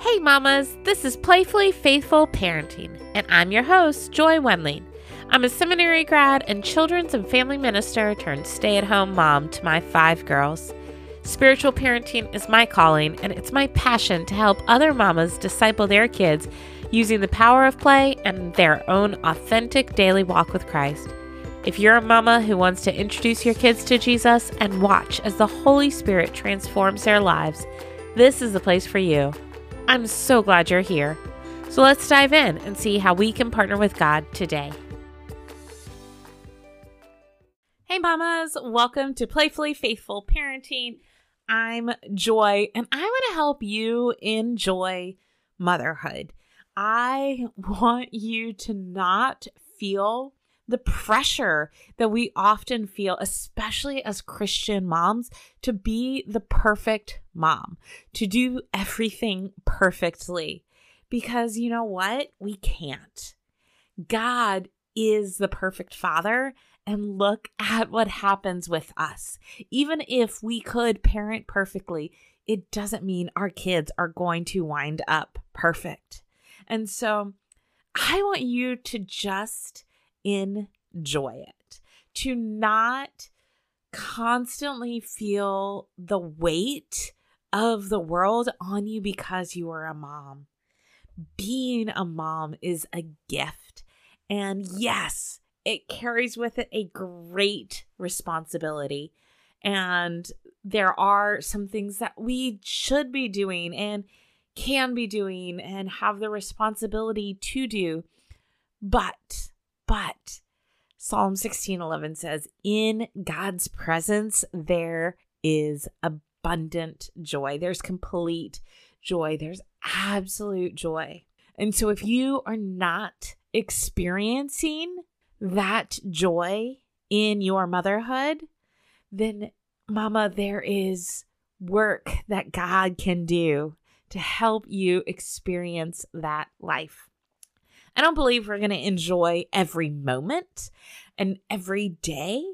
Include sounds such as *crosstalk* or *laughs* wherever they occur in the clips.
Hey, mamas, this is Playfully Faithful Parenting, and I'm your host, Joy Wendling. I'm a seminary grad and children's and family minister turned stay at home mom to my five girls. Spiritual parenting is my calling, and it's my passion to help other mamas disciple their kids using the power of play and their own authentic daily walk with Christ. If you're a mama who wants to introduce your kids to Jesus and watch as the Holy Spirit transforms their lives, this is the place for you. I'm so glad you're here. So let's dive in and see how we can partner with God today. Hey, mamas, welcome to Playfully Faithful Parenting. I'm Joy, and I want to help you enjoy motherhood. I want you to not feel the pressure that we often feel, especially as Christian moms, to be the perfect mom, to do everything perfectly. Because you know what? We can't. God is the perfect father. And look at what happens with us. Even if we could parent perfectly, it doesn't mean our kids are going to wind up perfect. And so I want you to just enjoy it, to not constantly feel the weight of the world on you because you are a mom. Being a mom is a gift. And yes, it carries with it a great responsibility. And there are some things that we should be doing and can be doing and have the responsibility to do. But, but, Psalm 16:11 says, "In God's presence there is abundant joy. There's complete joy. There's absolute joy." And so if you are not experiencing that joy in your motherhood, then mama, there is work that God can do to help you experience that life. I don't believe we're going to enjoy every moment and every day,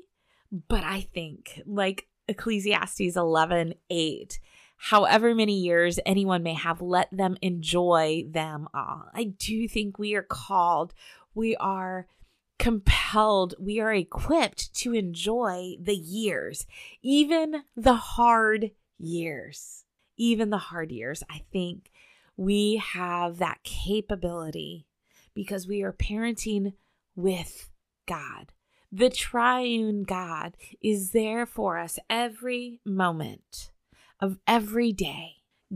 but I think like Ecclesiastes 11 8, however many years anyone may have, let them enjoy them all. I do think we are called, we are compelled, we are equipped to enjoy the years, even the hard years. Even the hard years. I think we have that capability because we are parenting with God. The triune God is there for us every moment of every day,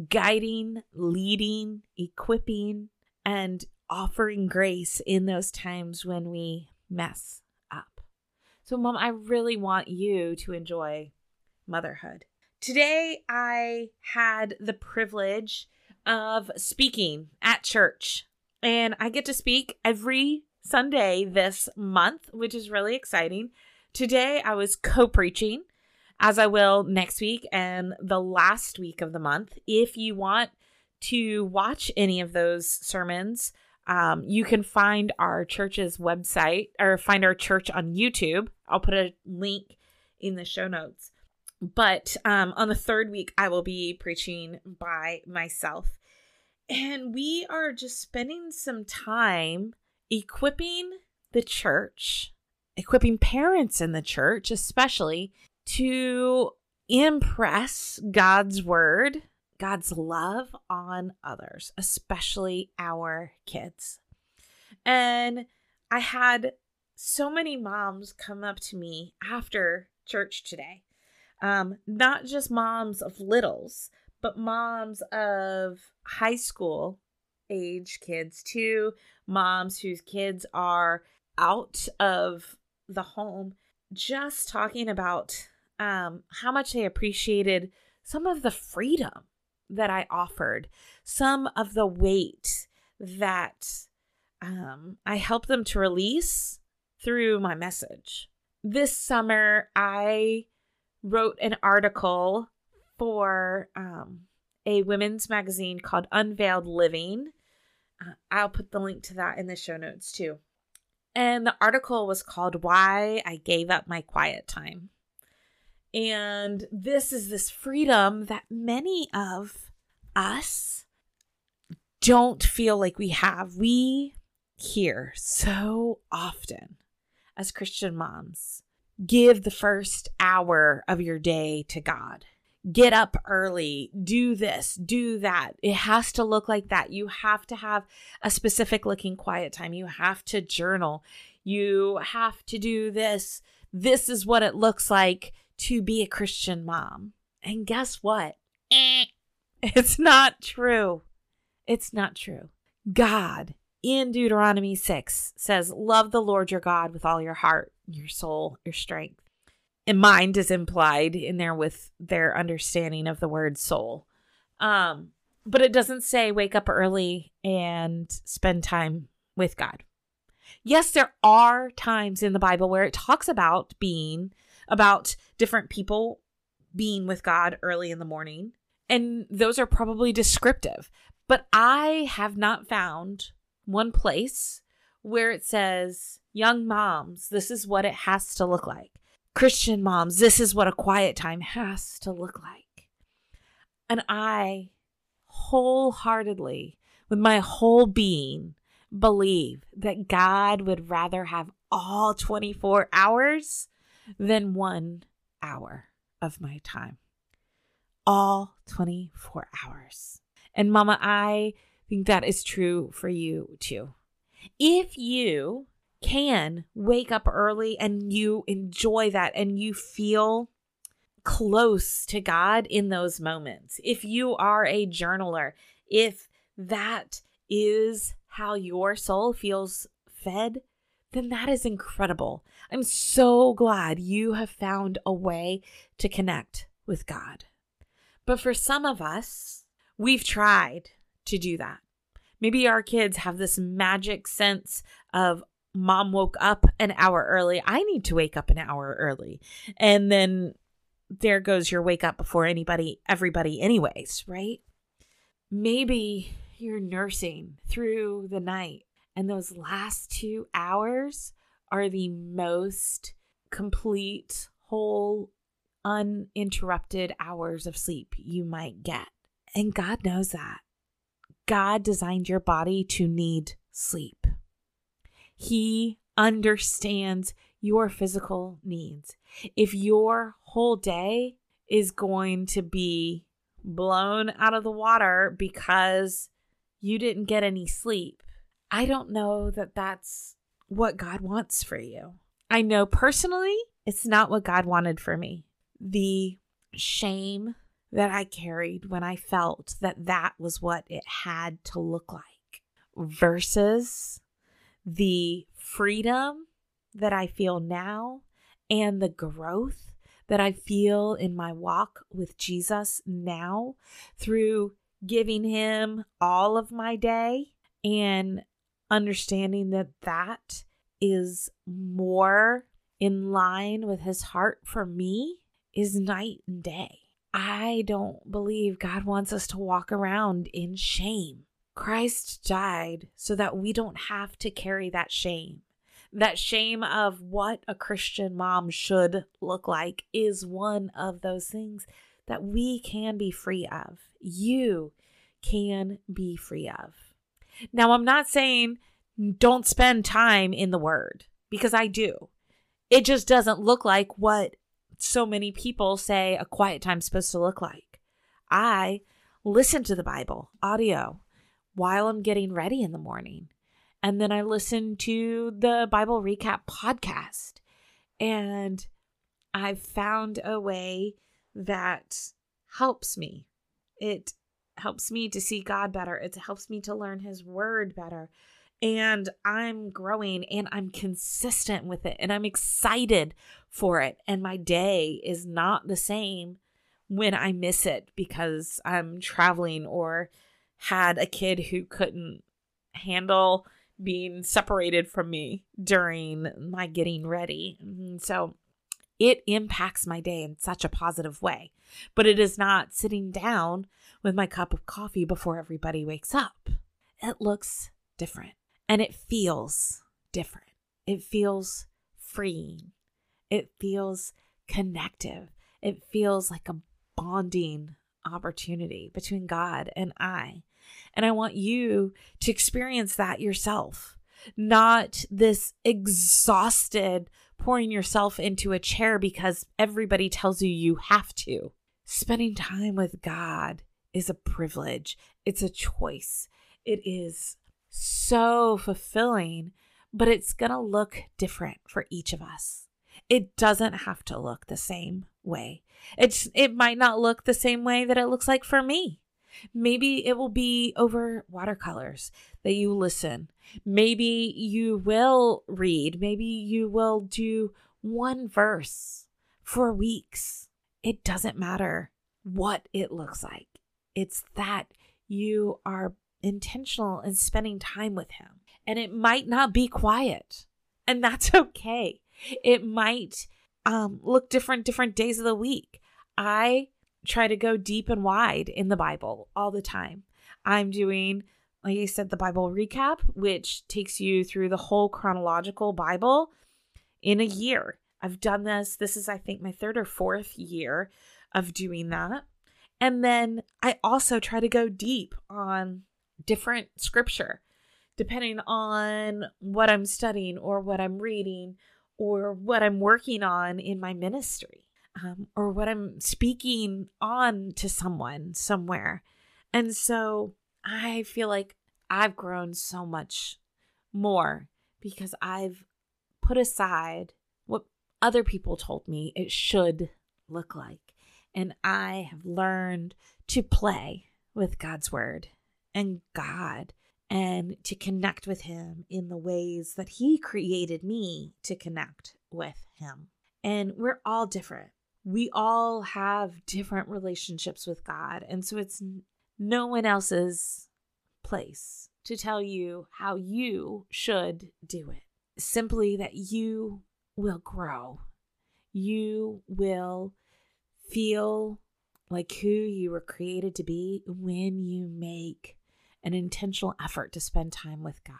guiding, leading, equipping, and offering grace in those times when we mess up. So, mom, I really want you to enjoy motherhood. Today, I had the privilege of speaking at church, and I get to speak every Sunday this month, which is really exciting. Today, I was co preaching, as I will next week and the last week of the month. If you want to watch any of those sermons, um, you can find our church's website or find our church on YouTube. I'll put a link in the show notes. But um, on the third week, I will be preaching by myself. And we are just spending some time equipping the church, equipping parents in the church, especially to impress God's word God's love on others, especially our kids. And I had so many moms come up to me after church today. Um, not just moms of littles, but moms of high school age kids too, moms whose kids are out of the home, just talking about um, how much they appreciated some of the freedom that I offered, some of the weight that um, I helped them to release through my message. This summer, I wrote an article for um, a women's magazine called Unveiled Living. Uh, I'll put the link to that in the show notes too. And the article was called Why I Gave Up My Quiet Time. And this is this freedom that many of us don't feel like we have. We hear so often as Christian moms give the first hour of your day to God. Get up early, do this, do that. It has to look like that. You have to have a specific looking quiet time. You have to journal. You have to do this. This is what it looks like to be a Christian mom. And guess what? *laughs* It's not true. It's not true. God in Deuteronomy 6 says, Love the Lord your God with all your heart, your soul, your strength. Mind is implied in there with their understanding of the word soul. Um, but it doesn't say wake up early and spend time with God. Yes, there are times in the Bible where it talks about being, about different people being with God early in the morning. And those are probably descriptive. But I have not found one place where it says, Young moms, this is what it has to look like. Christian moms, this is what a quiet time has to look like. And I wholeheartedly, with my whole being, believe that God would rather have all 24 hours than one hour of my time. All 24 hours. And Mama, I think that is true for you too. If you can wake up early and you enjoy that and you feel close to God in those moments, if you are a journaler, if that is how your soul feels fed, then that is incredible. I'm so glad you have found a way to connect with God. But for some of us, we've tried to do that. Maybe our kids have this magic sense of mom woke up an hour early. I need to wake up an hour early. And then there goes your wake up before anybody, everybody, anyways, right? Maybe you're nursing through the night, and those last two hours are the most complete, whole, uninterrupted hours of sleep you might get. And God knows that. God designed your body to need sleep. He understands your physical needs. If your whole day is going to be blown out of the water because you didn't get any sleep, I don't know that that's what God wants for you. I know personally, it's not what God wanted for me. The shame that I carried when I felt that that was what it had to look like versus the freedom that I feel now and the growth that I feel in my walk with Jesus now through giving him all of my day and understanding that that is more in line with his heart for me is night and day. I don't believe God wants us to walk around in shame. Christ died so that we don't have to carry that shame. That shame of what a Christian mom should look like is one of those things that we can be free of. You can be free of. Now, I'm not saying don't spend time in the Word because I do. It just doesn't look like what so many people say a quiet time's supposed to look like. I listen to the Bible audio while I'm getting ready in the morning. And then I listen to the Bible Recap podcast. And I've found a way that helps me. It helps me to see God better. It helps me to learn His Word better and I'm growing and I'm consistent with it and I'm excited for it. And my day is not the same when I miss it because I'm traveling or had a kid who couldn't handle being separated from me during my getting ready. Mm-hmm. So it impacts my day in such a positive way. But it is not sitting down with my cup of coffee before everybody wakes up. It looks different and it feels different. It feels freeing. It feels connective. It feels like a bonding opportunity between God and I. And I want you to experience that yourself, not this exhausted pouring yourself into a chair because everybody tells you you have to. Spending time with God is a privilege, it's a choice. It is so fulfilling, but it's going to look different for each of us. It doesn't have to look the same way. It's it might not look the same way that it looks like for me. Maybe it will be over watercolors that you listen. Maybe you will read. Maybe you will do one verse for weeks. It doesn't matter what it looks like. It's that you are intentional in spending time with Him. And it might not be quiet, and that's *laughs* okay. It might um, look different different days of the week. I try to go deep and wide in the Bible all the time. I'm doing, like I said, the Bible recap, which takes you through the whole chronological Bible in a year. I've done this. This is, I think, my third or fourth year of doing that. And then I also try to go deep on different scripture, depending on what I'm studying or what I'm reading or what I'm working on in my ministry um, or what I'm speaking on to someone somewhere. And so I feel like I've grown so much more because I've put aside what other people told me it should look like. And I have learned to play with God's word and God and to connect with Him in the ways that He created me to connect with Him. And we're all different. We all have different relationships with God. And so it's no one else's place to tell you how you should do it. Simply that you will grow. You will feel like who you were created to be when you make an intentional effort to spend time with God.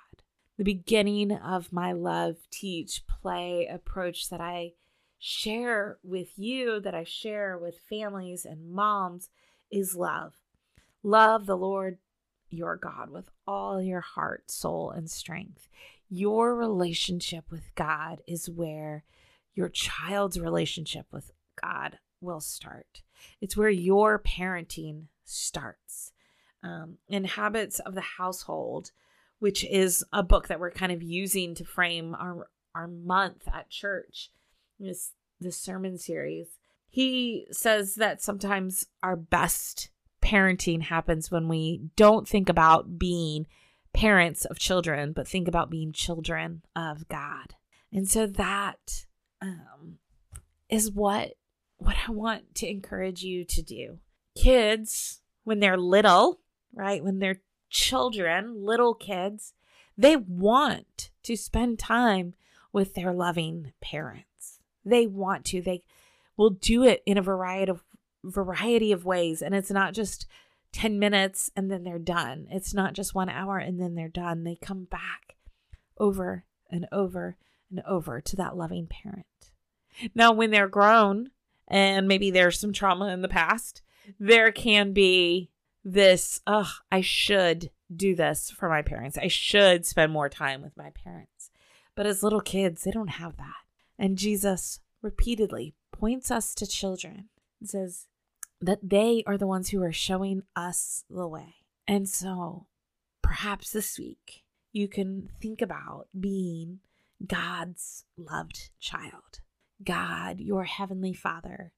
The beginning of my love, teach, play approach that I share with you, that I share with families and moms, is love. Love the Lord your God with all your heart, soul, and strength. Your relationship with God is where your child's relationship with God will start. It's where your parenting starts um, and habits of the household which is a book that we're kind of using to frame our our month at church this this sermon series he says that sometimes our best parenting happens when we don't think about being parents of children but think about being children of god and so that um, is what what i want to encourage you to do kids when they're little right? When they're children, little kids, they want to spend time with their loving parents. They want to. They will do it in a variety of variety of ways and it's not just 10 minutes and then they're done. It's not just 1 hour and then they're done. They come back over and over and over to that loving parent. Now when they're grown and maybe there's some trauma in the past, there can be this, ugh, I should do this for my parents. I should spend more time with my parents. But as little kids, they don't have that. And Jesus repeatedly points us to children and says that they are the ones who are showing us the way. And so perhaps this week you can think about being God's loved child. God, your heavenly Father,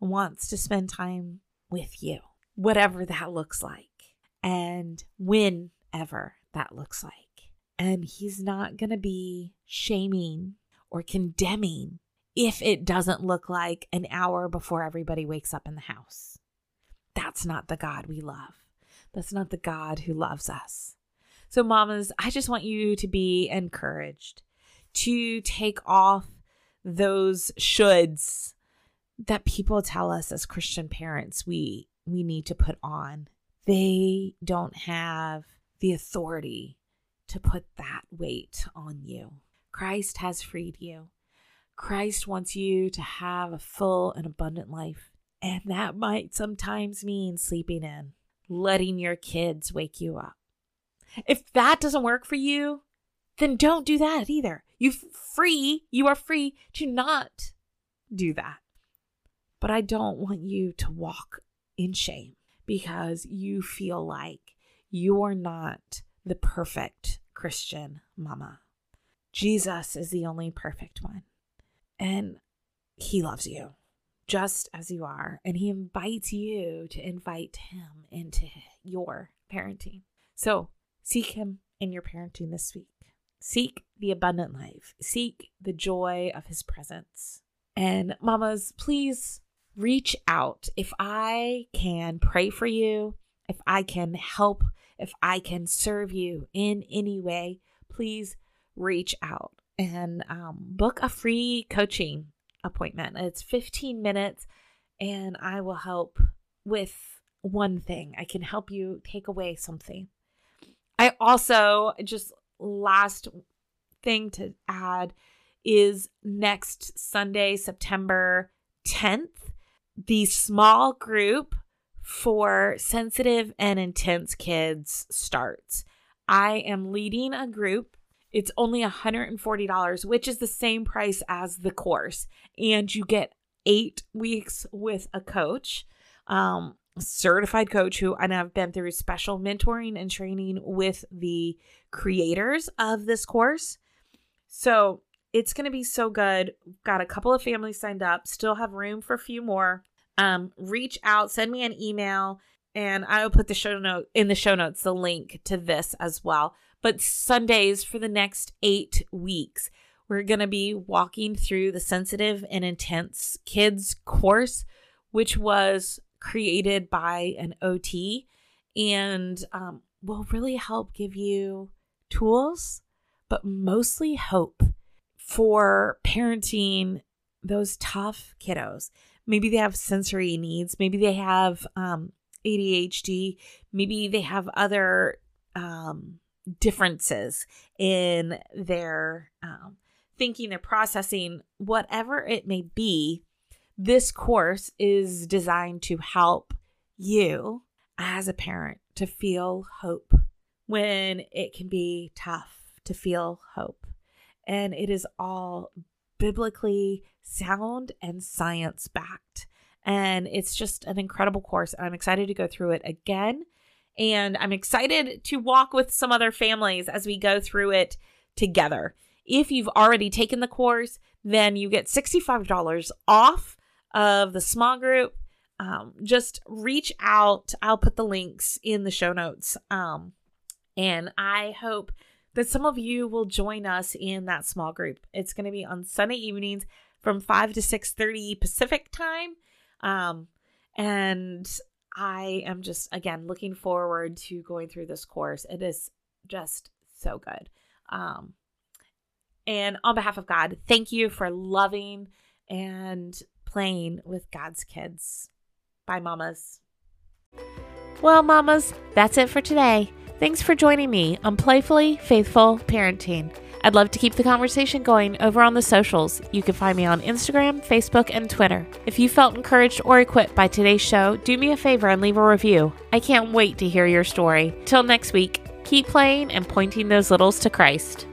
wants to spend time with you whatever that looks like and whenever that looks like. And he's not going to be shaming or condemning if it doesn't look like an hour before everybody wakes up in the house. That's not the God we love. That's not the God who loves us. So, mamas, I just want you to be encouraged to take off those shoulds that people tell us as Christian parents we we need to put on. They don't have the authority to put that weight on you. Christ has freed you. Christ wants you to have a full and abundant life. And that might sometimes mean sleeping in, letting your kids wake you up. If that doesn't work for you, then don't do that either. You free, you are free to not do that. But I don't want you to walk in shame because you feel like you're not the perfect Christian mama. Jesus is the only perfect one. And he loves you just as you are. And he invites you to invite him into your parenting. So seek him in your parenting this week. Seek the abundant life. Seek the joy of his presence. And mamas, please reach out. If I can pray for you, if I can help, if I can serve you in any way, please reach out and um, book a free coaching appointment. It's 15 minutes, and I will help with one thing. I can help you take away something. I also, just last thing to add is next Sunday, September 10th, the small group for sensitive and intense kids starts. I am leading a group it's only $140, which is the same price as the course. And you get eight weeks with a coach, um, certified coach who and I've been through special mentoring and training with the creators of this course. So it's going to be so good. Got a couple of families signed up, still have room for a few more. Um, reach out, send me an email, and I will put the show note in the show notes the link to this as well but Sundays for the next eight weeks. We're going to be walking through the sensitive and intense kids course, which was created by an OT and um, will really help give you tools, but mostly hope for parenting those tough kiddos. Maybe they have sensory needs, maybe they have um, ADHD, maybe they have other um, differences in their um, thinking, their processing, whatever it may be, this course is designed to help you as a parent to feel hope when it can be tough to feel hope. And it is all biblically sound and science backed. And it's just an incredible course. I'm excited to go through it again and I'm excited to walk with some other families as we go through it together. If you've already taken the course, then you get $65 off of the small group. Um, just reach out. I'll put the links in the show notes. Um, and I hope that some of you will join us in that small group. It's going to be on Sunday evenings from 5 to 6:30 Pacific time. Um, and I am just, again, looking forward to going through this course. It is just so good. Um, and on behalf of God, thank you for loving and playing with God's kids. Bye, mamas. Well, mamas, that's it for today. Thanks for joining me on Playfully Faithful Parenting. I'd love to keep the conversation going over on the socials. You can find me on Instagram, Facebook, and Twitter. If you felt encouraged or equipped by today's show, do me a favor and leave a review. I can't wait to hear your story. Till next week, keep playing and pointing those littles to Christ.